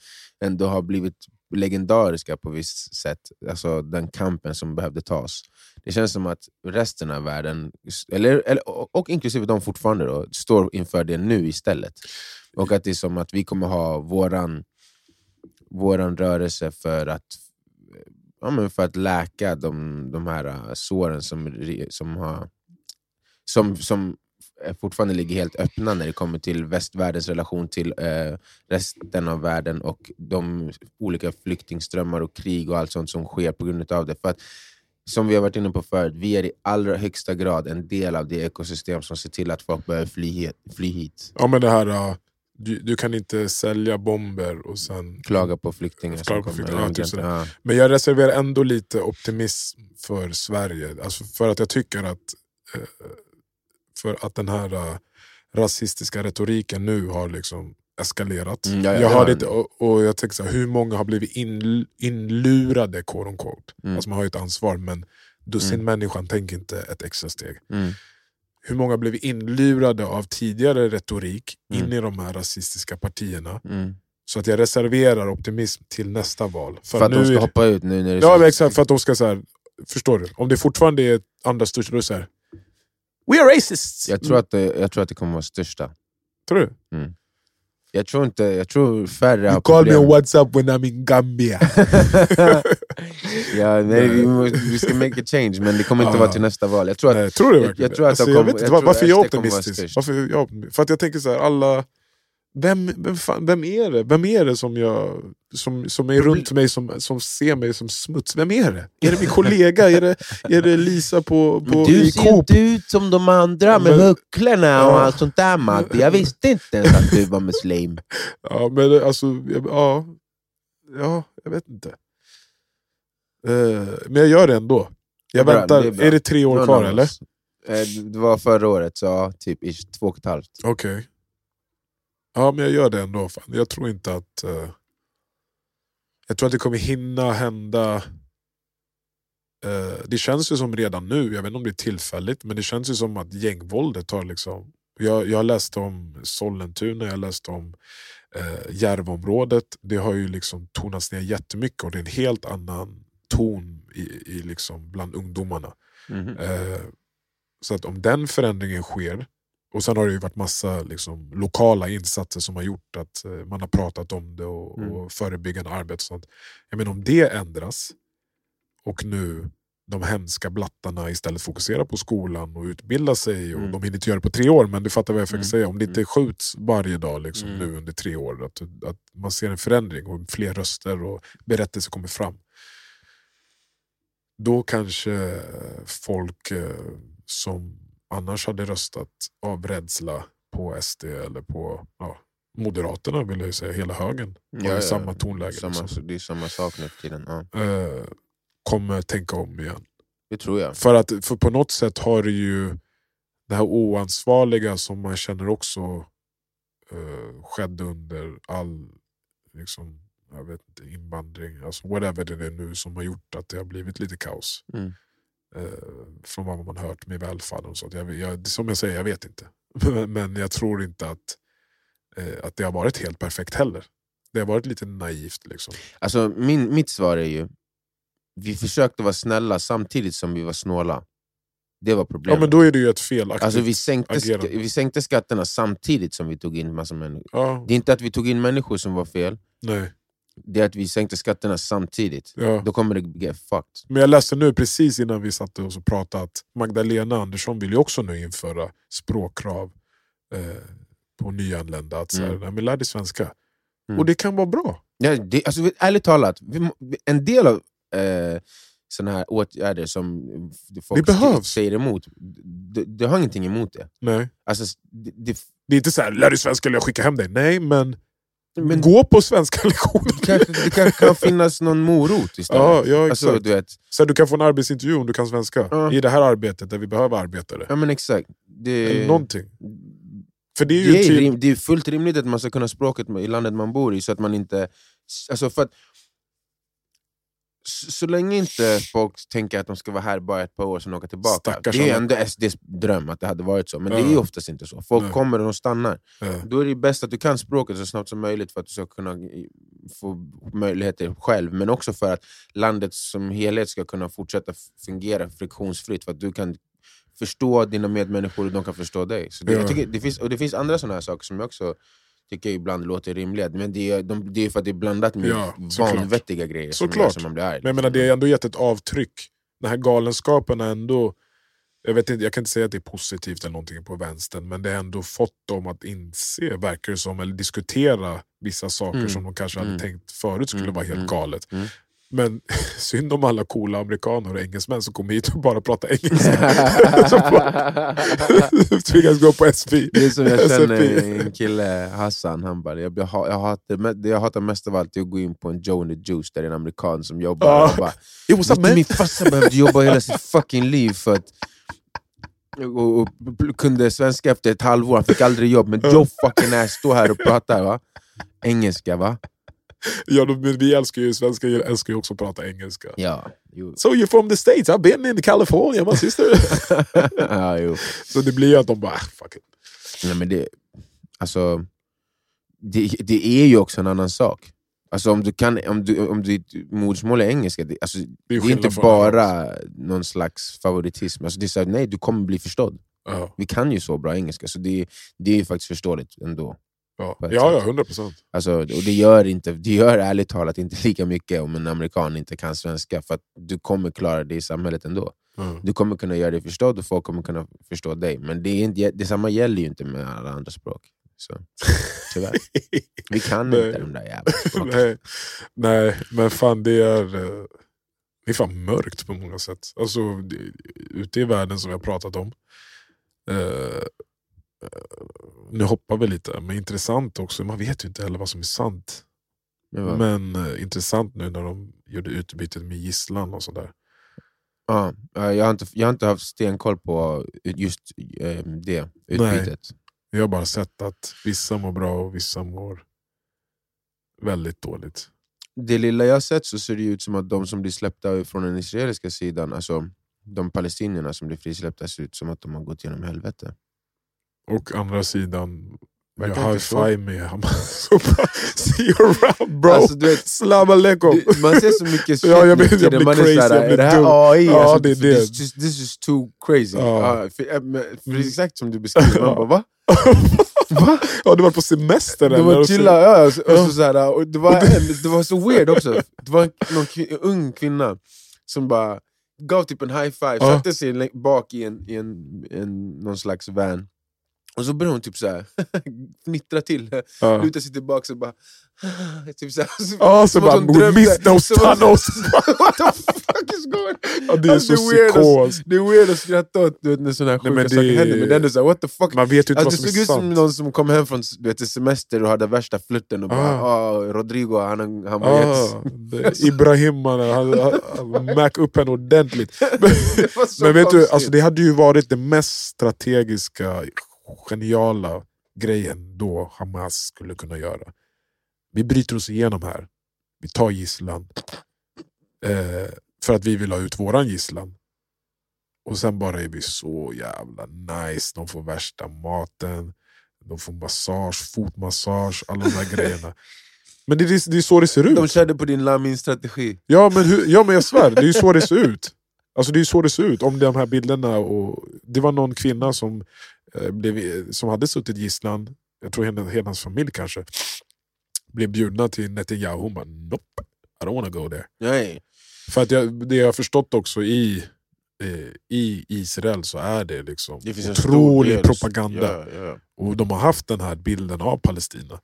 ändå har blivit legendariska på visst sätt, alltså den kampen som behövde tas. Det känns som att resten av världen, eller, eller, och och inklusive de fortfarande, då, står inför det nu istället. Och att det är som att vi kommer ha våran, vår rörelse för att ja, men för att läka de, de här äh, såren som, som, har, som, som fortfarande ligger helt öppna när det kommer till västvärldens relation till eh, resten av världen och de olika flyktingströmmar och krig och allt sånt som sker på grund av det. För att, som vi har varit inne på förut, vi är i allra högsta grad en del av det ekosystem som ser till att folk behöver fly, hit- fly hit. Ja men det här, uh, du, du kan inte sälja bomber och sen... Klaga på flyktingar Klaga på flyktingar, ja, typ Ja, sådär. ja. Men jag reserverar ändå lite optimism för Sverige. Alltså för att jag tycker att, eh, för att den här eh, rasistiska retoriken nu har liksom eskalerat. Mm, ja, ja, jag och, och jag tänker så här, hur många har blivit in, inlurade? Quote on quote. Mm. Alltså man har ju ett ansvar men dussin Mm. människan tänker inte ett extra steg. Mm. Hur många blivit inlurade av tidigare retorik Mm. in i de här rasistiska partierna? Mm. Så att jag reserverar optimism till nästa val. För, att nu de ska hoppa ut nu när det Ja exakt, för att de ska så här, förstår du? Om det fortfarande är andra största, då är det här. We are racists! Jag tror, att det, jag tror att det kommer vara största. tror du? Jag tror inte, jag tror färre You call me problem. on WhatsApp when I'm in Gambia. <laughs> <laughs> ja, nej, vi, måste, vi ska make a change, men det kommer inte Ah. vara till nästa val. Jag tror att, Nej, tror du jag- verkligen jag tror att alltså, de jag kommer- vet inte, jag Varför är jag kommer optimistisk? Varför jag, för att jag tänker så här, alla... Vem, vem, fan, vem är det? Vem är det som, jag, som, som är runt mig som, som ser mig som smuts? Vem är det? Är det min kollega? är, det, är det Lisa på, på, Men du i ser Coop? inte ut som de andra med Men- hucklorna och Ja. allt sånt där Matte. Jag visste inte ens att du var muslim. <laughs> Ja, men alltså, ja, ja, jag vet inte. Eh, men jag gör det ändå. Jag Bra, väntar, det är är, bra. det tre år kvar eller? Eh, Det var förra året, så ja, typ ish, två och ett halvt. Okej. Ja, men jag gör det ändå. Fan. Jag tror inte att... eh, jag tror att det kommer hinna hända eh, det känns ju som redan nu, jag vet inte om det är tillfälligt, men det känns ju som att gängvåldet har liksom... Jag, jag läste om Sollentuna, jag läste om eh, Järvaområdet. Det har ju liksom tonats ner jättemycket och det är en helt annan ton i, i liksom bland ungdomarna. Mhm. Eh, så att om den förändringen sker, och sen har det ju varit massa liksom, lokala insatser som har gjort att eh, man har pratat om det och, Mm. och förebyggande arbete. Och sånt. Jag menar, om det ändras och nu de hemska blattarna istället fokuserar på skolan och utbildar sig, och Mm. de hinner inte göra det på tre år, men du fattar vad jag försöker Mm. säga. Om det inte skjuts varje dag liksom, Mm. nu under tre år, att, att man ser en förändring och fler röster och berättelser kommer fram då kanske folk eh, som annars hade röstat av rädsla på SD eller på ja, Moderaterna, vill jag säga, hela högen, har ju samma tonläge. Samma, liksom, Det är samma sak nu för tiden. Ja. eh, kommer tänka om igen. Det tror jag. För, att, för på något sätt har det ju det här oansvariga som man känner också eh, skedde under all liksom, jag vet inte, invandring, alltså whatever det är nu som har gjort att det har blivit lite kaos. Mm. Eh, från vad man hört med välfärden och sånt. Jag, jag, som jag säger, jag vet inte. <laughs> Men jag tror inte att, eh, att det har varit helt perfekt heller. Det har varit lite naivt. Liksom. Alltså, min, mitt svar är ju, vi försökte vara snälla samtidigt som vi var snåla. Det var Ja, problemet. men då är det ju ett felaktigt alltså, vi, sänkte agerande. vi sänkte skatterna samtidigt som vi tog in massa människor. Ja, Det är inte att vi tog in människor som var fel, nej. Det är att vi sänkte skatterna samtidigt. Ja. Då kommer det get fucked. Men jag läste nu precis innan vi satt och så pratade att Magdalena Andersson vill ju också nu införa språkkrav eh, på nyanlända. Att så här, Mm. men lär dig svenska. Mm. Och det kan vara bra. Ja, det, alltså, ärligt talat, vi, en del av eh, såna här åtgärder som folk Det behövs. säger emot, det, det har ingenting emot det. Nej. Alltså, det, det Det är inte så här, lär dig svenska eller jag skickar hem dig. Nej, men, men gå på svenska <laughs> lektioner. det kanske, det kanske kan finnas någon morot istället. Ja, ja, exakt. alltså, du vet, Så du kan få en arbetsintervju om du kan svenska. Ja. I det här arbetet där vi behöver arbetare. ja, men exakt. Det, Eller någonting. För det är ju det, är, typ- det är fullt rimligt att man ska kunna språket i landet man bor i, så att man inte... Alltså för att, så, länge inte folk tänker att de ska vara här bara ett par år sen åka tillbaka. Stackars det är ändå SDs dröm att det hade varit så, men det Ja. är ju oftast inte så. Folk Nej. kommer och de stannar. Ja. Då är det bäst att du kan språket så snabbt som möjligt för att du ska kunna få möjligheter själv, men också för att landet som helhet ska kunna fortsätta fungera friktionsfritt, för att du kan förstå dina medmänniskor och de kan förstå dig. Så det, Ja. tycker, det, finns, och det finns andra sådana här saker som jag också tycker ibland låter rimliga, men det är, de, det är för att det är blandat med Ja, vanvettiga grejer som, gör som man blir arg. Men jag menar, det har ändå gett ett avtryck. Den här galenskapen har ändå... Jag, vet inte, jag kan inte säga att det är positivt eller någonting på vänstern, men det har ändå fått dem att inse, verkar det som, eller diskutera vissa saker Mm. som de kanske hade Mm. tänkt förut skulle Mm, vara helt mm, galet. Men <laughs> synd om alla coola amerikaner och engelsmän som kommer hit och bara pratar engelska. <laughs> som bara <laughs> tvingas gå på SP. Det är som jag SFI. känner en kille, Hassan, han bara jag, jag, ha- jag, hatar, det jag hatar mest av allt är att gå in på en Joe and the Juice där det är en amerikan som jobbar Ja. och bara up min farsa behövde jobba hela sitt fucking liv för att och, och kunde svenska efter ett halvår, han fick aldrig jobb, men Joe fucking ass står här och pratar va? engelska va? <laughs> Ja, men vi älskar ju svenskar älskar ju också att prata engelska. Ja, jo. So you're from the States? I've been in California, my sister. <laughs> ja, jo. Så det blir ju att de bara, ah, fuck it. Nej, men det, alltså, det, det är ju också en annan sak. Alltså om, du kan, om, du, om ditt modersmål är engelska, det, alltså, Det är, det är inte bara någon slags favoritism. Alltså, det är så här, nej, du kommer bli förstådd. Ja, Vi kan ju så bra engelska, så det, det är ju faktiskt förståeligt ändå. Ja. Ja, ja, procent. Alltså, och det gör, inte, det gör ärligt talat inte <laughs> lika mycket om en amerikan inte kan svenska, för att du kommer klara dig i samhället ändå. Ja. Du kommer kunna göra dig förstådd och folk kommer kunna förstå dig. Men det är inte, detsamma gäller ju inte med alla andra språk. Så, tyvärr. <laughs> Vi kan inte de där jävla <laughs> språken. nej, nej, men fan det är, eh, det är fan mörkt på många sätt. Alltså, ute i världen som har pratat om. Eh, nu hoppar vi lite, men intressant också. Man vet ju inte heller vad som är sant. Men vad- Men eh, intressant nu när de gjorde utbytet med gisslan och sådär. Ja, ja, jag, har inte, jag har inte haft stenkoll på just eh, det utbytet. Jag har bara sett att vissa mår bra och vissa mår väldigt dåligt. det lilla jag har sett så ser det ut som att de som blir släppta från den israeliska sidan, alltså de palestinierna som blir frisläppta, ser ut som att de har gått genom helvete. Och andra sidan, jag Verkar high inte så. five med Hamas. <laughs> See you around bro! Alltså, du vet, Salam aleikum! Man ser så mycket <laughs> shit Ja, jag vet, jag blir Man är crazy, såhär, jag blir är det här. AI? Ja, alltså, det är det. This, just, this is too crazy. Ja. Ja, för, men- för exakt som du beskriver, man bara va? <laughs> va? ja, du var på semester eller? var Och så- chilla, ja, och så, och så, såhär, och det, var en, det var så weird också. Det var en, någon kvi- en ung kvinna som bara gav typ en high five, Ja. satte sig bak i en, i en, en, någon slags van. Och så började hon typ såhär <laughs> fnittra till, Ja. luta sig tillbaka och bara... Typ såhär, så, Ja, så att bara, we drömde. missed those tunnels! <laughs> What the fuck is going Ja, det är Alltså, så psykos. Det är weird att skratta åt du vet, när såna här sjuka men saker det- händer, men det är ändå såhär, what the fuck? Man vet ju inte Alltså, vad det som såg är ut som sant. någon som kom hem från du vet, semester och hade värsta flirten och bara Ah. ah. Rodrigo, han, han var. Ah, det- Ibrahim, han, han, han mac upp henne ordentligt. Men, <laughs> Det så men vet du, alltså, det hade ju varit det mest strategiska, geniala grejen då Hamas skulle kunna göra. Vi bryter oss igenom här. Vi tar gisslan. Eh, för att vi vill ha ut våran gisslan. Och sen bara är vi så jävla nice. De får värsta maten, de får massage, fotmassage, alla de här <laughs> grejerna. Men det, är- det är så det ser ut. De körde på din Lamin-strategi. Ja men, hur, ja men jag svär, det är ju så det ser ut. Alltså det är ju så det ser ut, om de här bilderna. Och, det var någon kvinna som, blev, som hade suttit gisslan, jag tror hela, hela hans familj kanske, blev bjudna till Netanyahu. Hon bara nope, I don't wanna go there. Nej. För att jag, det jag har förstått också i, eh, i Israel så är det liksom Det otrolig propaganda. Ja, ja. Och de har haft den här bilden av Palestina.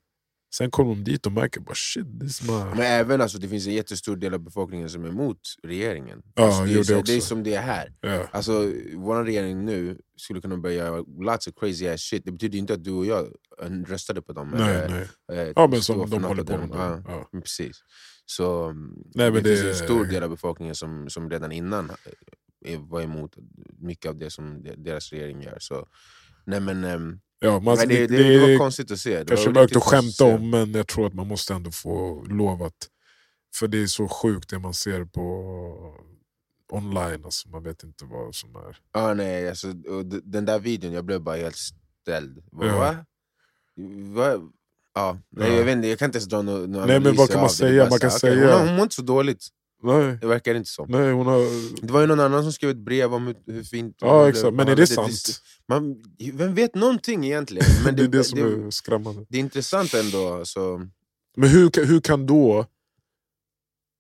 Sen kommer de dit och märker bara shit, this is my... Men även alltså, det finns en jättestor del av befolkningen som är emot regeringen. Ja, alltså, det, är det det är som det är här. Ja. Alltså, vår regering nu skulle kunna börja göra lots of crazy ass shit. Det betyder inte att du och jag eh, röstade på dem. Nej, eller, nej. eh, Ja men som de håller på med. Ja. Ja. Precis. Så Nej, det, men finns det- en stor del av befolkningen som, som redan innan eh, var emot mycket av det som de- deras regering gör. Så, nej, men, ehm, Ja, man, nej, det, det, det, det, var konstigt att se. Det kanske mörkt att skämta om men jag tror att man måste ändå få lov att... För det är så sjukt det man ser på online, alltså, man vet inte vad som är... Ja, nej, alltså, den där videon, jag blev bara helt ställd. Va? Ja. Va? Va? Ja, nej, Ja. Jag, vet inte, jag kan inte ens dra några no Nej, men vad kan man säga? Man kan säga- hon mår inte så dåligt, Nej, det verkar inte så. nej hon har... Det var ju någon annan som skrev ett brev om hur, hur fint hon Ja exakt, men är det sant? man, vem vet någonting egentligen? <laughs> Men det det, är det som det, är skrämmande. det är intressant ändå. Så, Men hur, hur kan då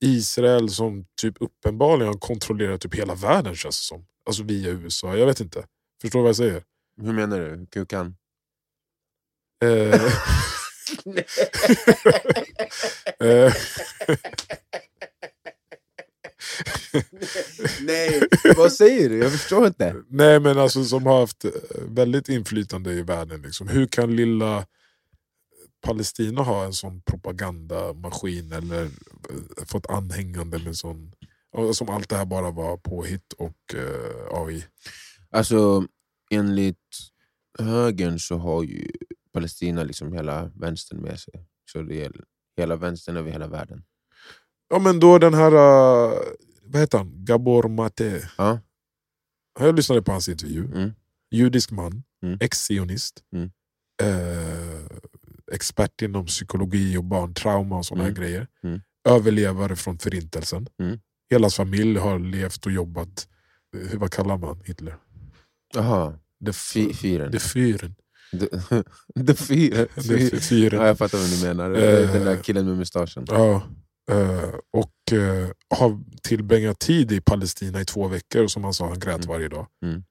Israel som typ uppenbarligen kontrollerar typ hela världen känns det som. Alltså via USA, jag vet inte. Förstår du vad jag säger? hur menar du? Hur kan? Eh, <laughs> <laughs> eh, <laughs> Nej, vad säger du? Jag förstår inte. nej men alltså som har haft eh, väldigt inflytande i världen. Liksom. Hur kan lilla Palestina ha en sån propagandamaskin eller eh, fått anhängande med sån... Som allt det här bara var påhitt och eh, AI. Alltså, enligt högern så har ju Palestina liksom hela vänstern med sig. Så det är hela vänstern över hela världen. Ja men då den här, eh, vad heter han? Gabor Mate. Ja. Jag lyssnade på hans intervju. Mm. Judisk man, Mm. ex-sionist. Mm. Eh, expert inom psykologi och barntrauma och såna Mm. här grejer. Mm. Överlevare från förintelsen. Mm. Hela hans familj har levt och jobbat, eh, hur, vad kallar man Hitler? Jaha, Fy- fyren. Det <laughs> fyren. The fyren. Ja, jag fattar vad du menar. Eh. Den där killen med mustaschen. Ja, eh, och eh, har tillbringat tid i Palestina i två veckor och som han sa, han grät Mm. varje dag. Mm.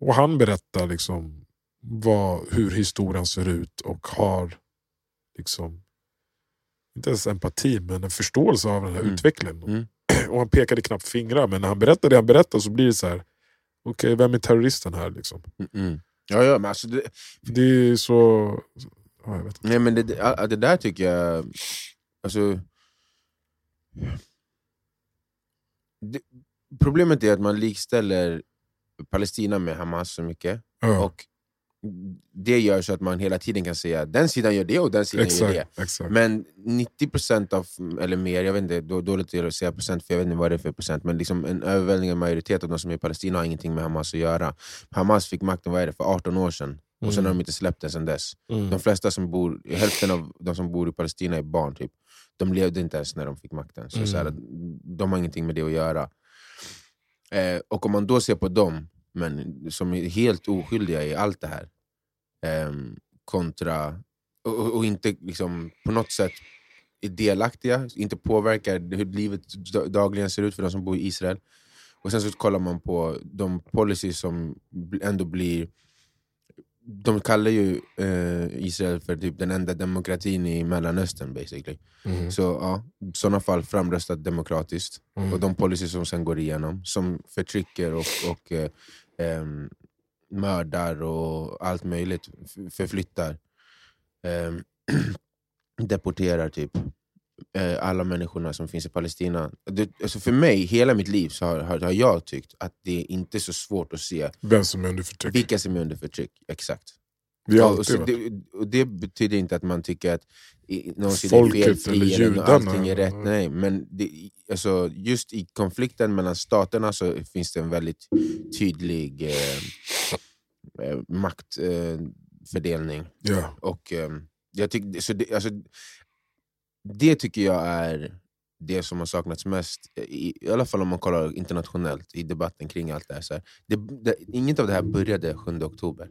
Och han berättar liksom vad, hur historien ser ut och har liksom inte ens empati men en förståelse av den här Mm. utvecklingen. Mm. <clears throat> Och han pekade knappt fingrar men när han berättar det han berättar så blir det så här. okej vem är terroristen här? Liksom. Mm, mm. Ja, ja, men alltså det, Det är så... Ja, jag vet inte. nej, men det, det, det där tycker jag... Alltså, det, problemet är att man likställer Palestina med Hamas så mycket. Ja. Och det gör så att man hela tiden kan säga den sidan gör det och den sidan gör det. Exakt, exakt. Men 90% av, eller mer, jag vet inte, då, dåligt att säga procent för jag vet inte vad det är för procent, men liksom en överväldigande majoritet av de som är i Palestina har ingenting med Hamas att göra. Hamas fick makten vad är det, för 18 år sedan, och sen har de inte släppt den sedan dess. Mm. De flesta som bor, hälften av de som bor i Palestina är barn, typ. De levde inte ens när de fick makten. Så, Mm. så här, de har ingenting med det att göra. Eh, och om man då ser på dem, men som är helt oskyldiga i allt det här, ehm, kontra, och, och- inte liksom på något sätt är delaktiga, inte påverkar hur livet da- dagligen ser ut för de som bor i Israel. Och sen så kollar man på de policies som ändå blir... De kallar ju eh, Israel för typ den enda demokratin i Mellanöstern basically. Mm. Så ja, i sådana fall framröstat demokratiskt. Mm. Och de policies som sen går igenom, som förtrycker och, och eh, ehm, mördar och allt möjligt, förflyttar, <clears throat> deporterar typ eh, alla människorna som finns i Palestina. Det, alltså för mig, hela mitt liv, så har, har, har jag tyckt att det är inte så svårt att se Vem som är under förtryck. vilka som är under förtryck. Exakt. Vi har och, så det, och det betyder inte att man tycker att i- någon sida är felfri eller eller allting är rätt. Nej, men det, alltså, just i konflikten mellan staterna så finns det en väldigt tydlig eh, eh, maktfördelning. Eh. Ja. och, eh, jag tyck, så det, alltså, det tycker jag är det som har saknats mest, eh, i, i alla fall om man kollar internationellt i debatten kring allt det här. Så här det, det, inget av det här började 7 oktober.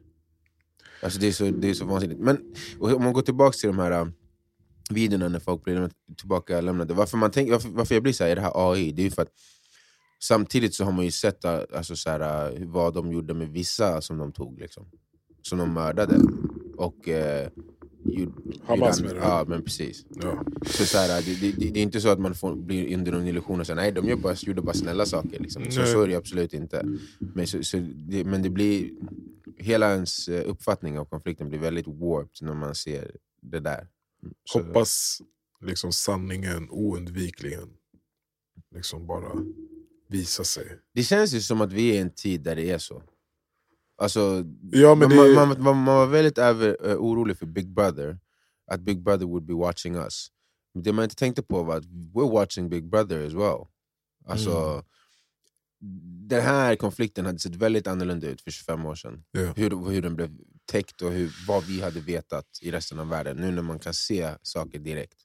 Alltså det, är så, det är så vansinnigt. Men och om man går tillbaka till de här um, videorna när folk blir tillbaka lämnade. Varför, man tänk, varför, varför jag blir så här, är det här AI? Det är ju för att samtidigt så har man ju sett uh, alltså, så här, uh, vad de gjorde med vissa som de tog. Liksom. Som de mördade. Och, eh, gjorde- Hamas menar du? Ja, men precis. Ja. Så, så här, det, det, det, är inte så att man får, blir under någon illusion och säger nej, de gör bara, gjorde bara snälla saker. Liksom. Så, Nej. så är det absolut inte. Men, så, så det, men det blir, hela ens eh, uppfattning av konflikten blir väldigt warped när man ser det där. Så, Hoppas liksom sanningen oundvikligen liksom bara visar sig. Det känns ju som att vi är i en tid där det är så. Alltså, Ja, men man, det- man, man, man var väldigt över, eh, orolig för Big Brother, att Big Brother would be watching us. Men det man inte tänkte på var att we're watching Big Brother as well. Alltså, Mm. Den här konflikten hade sett väldigt annorlunda ut för 25 år sedan. Ja. Hur, hur den blev täckt och hur, vad vi hade vetat i resten av världen. Nu när man kan se saker direkt.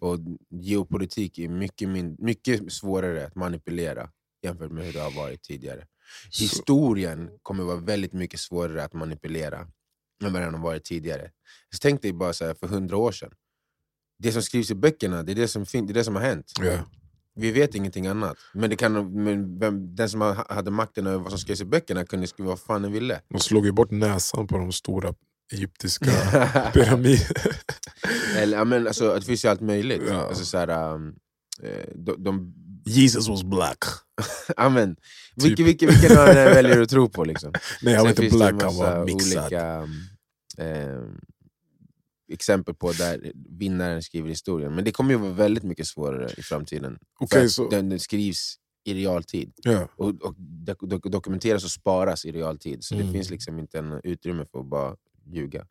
Och Geopolitik är mycket, mycket svårare att manipulera jämfört med hur det har varit tidigare. Så, Historien kommer vara väldigt mycket svårare att manipulera än vad den har varit tidigare. Så tänk dig bara här, för hundra år sedan. Det som skrivs i böckerna, det är det som, det är det som har hänt. ja. Vi vet ingenting annat. Men, det kan, men vem, den som ha- hade makten över vad som skrevs i böckerna kunde skriva vad fan den ville. De slog ju bort näsan på de stora egyptiska <laughs> pyramiderna. Eller, men, alltså, det finns ju allt möjligt. Ja. Alltså, så här, um, eh, de, de, Jesus was black. <laughs> ja, men, Typ. vilken, vilken, vilken man väljer att tro på. Liksom. <laughs> Nej han var inte black, han var mixad. olika eh, exempel på där vinnaren skriver historien. Men det kommer ju vara väldigt mycket svårare i framtiden. Att så- den, skrivs i realtid. Ja. Och, och dok, dokumenteras och sparas i realtid. Så Mm. det finns liksom inte en utrymme för att bara ljuga.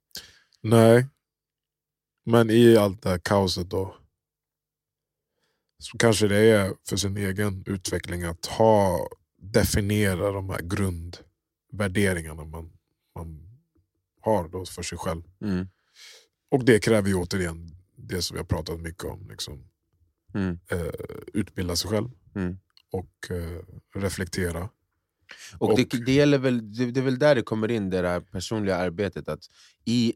Nej. Men i allt det här kaoset då. Så kanske det är för sin egen utveckling att ha definiera de här grundvärderingarna man, man har då för sig själv. Mm. Och det kräver ju återigen det som vi har pratat mycket om. Liksom, Mm. eh, utbilda sig själv Mm. och eh, reflektera. Och, Och- det, det, gäller väl, det, det är väl där det kommer in, det här personliga arbetet. Att i,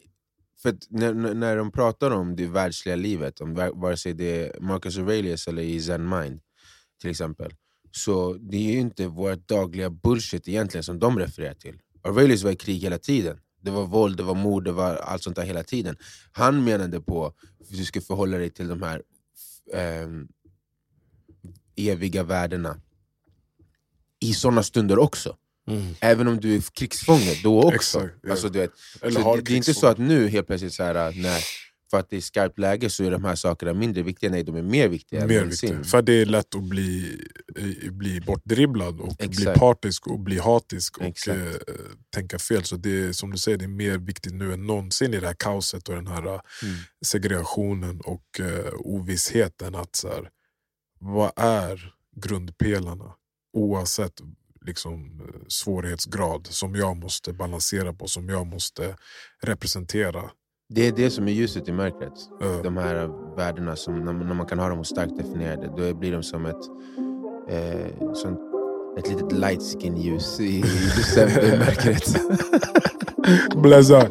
för att när, när- de pratar om det världsliga livet, om vare sig det är Marcus Aurelius eller i Zen Mind till exempel, så det är ju inte vårt dagliga bullshit egentligen som de refererar till. Aurelius var i krig hela tiden. Det var våld, det var mord, det var allt sånt där hela tiden. Han menade på att du ska förhålla dig till de här eh, eviga värdena i sådana stunder också. Även om du är krigsfånge då också. Exakt, ja. alltså, du vet, Eller så det, det är inte så att nu helt plötsligt, så här, när för att det är skarpt läge så är de här sakerna mindre viktiga. Nej, de är mer viktiga Mer viktigt. För det är lätt att bli, eh, bli bortdribblad och bli Exakt. partisk och bli hatisk och Exakt. eh, tänka fel. Så det är som du säger, det är mer viktigt nu än någonsin i det här kaoset och den här eh, Mm. segregationen och eh, ovissheten. att så här, Vad är grundpelarna? Oavsett liksom, eh, svårighetsgrad som jag måste balansera på, som jag måste representera. Det är det som är ljuset i mörkret. Eh, De här värdena, som, när, man, kan ha dem starkt definierade, då blir de som ett, eh, som ett litet light skin ljus i, i decembermörkret. Blaza!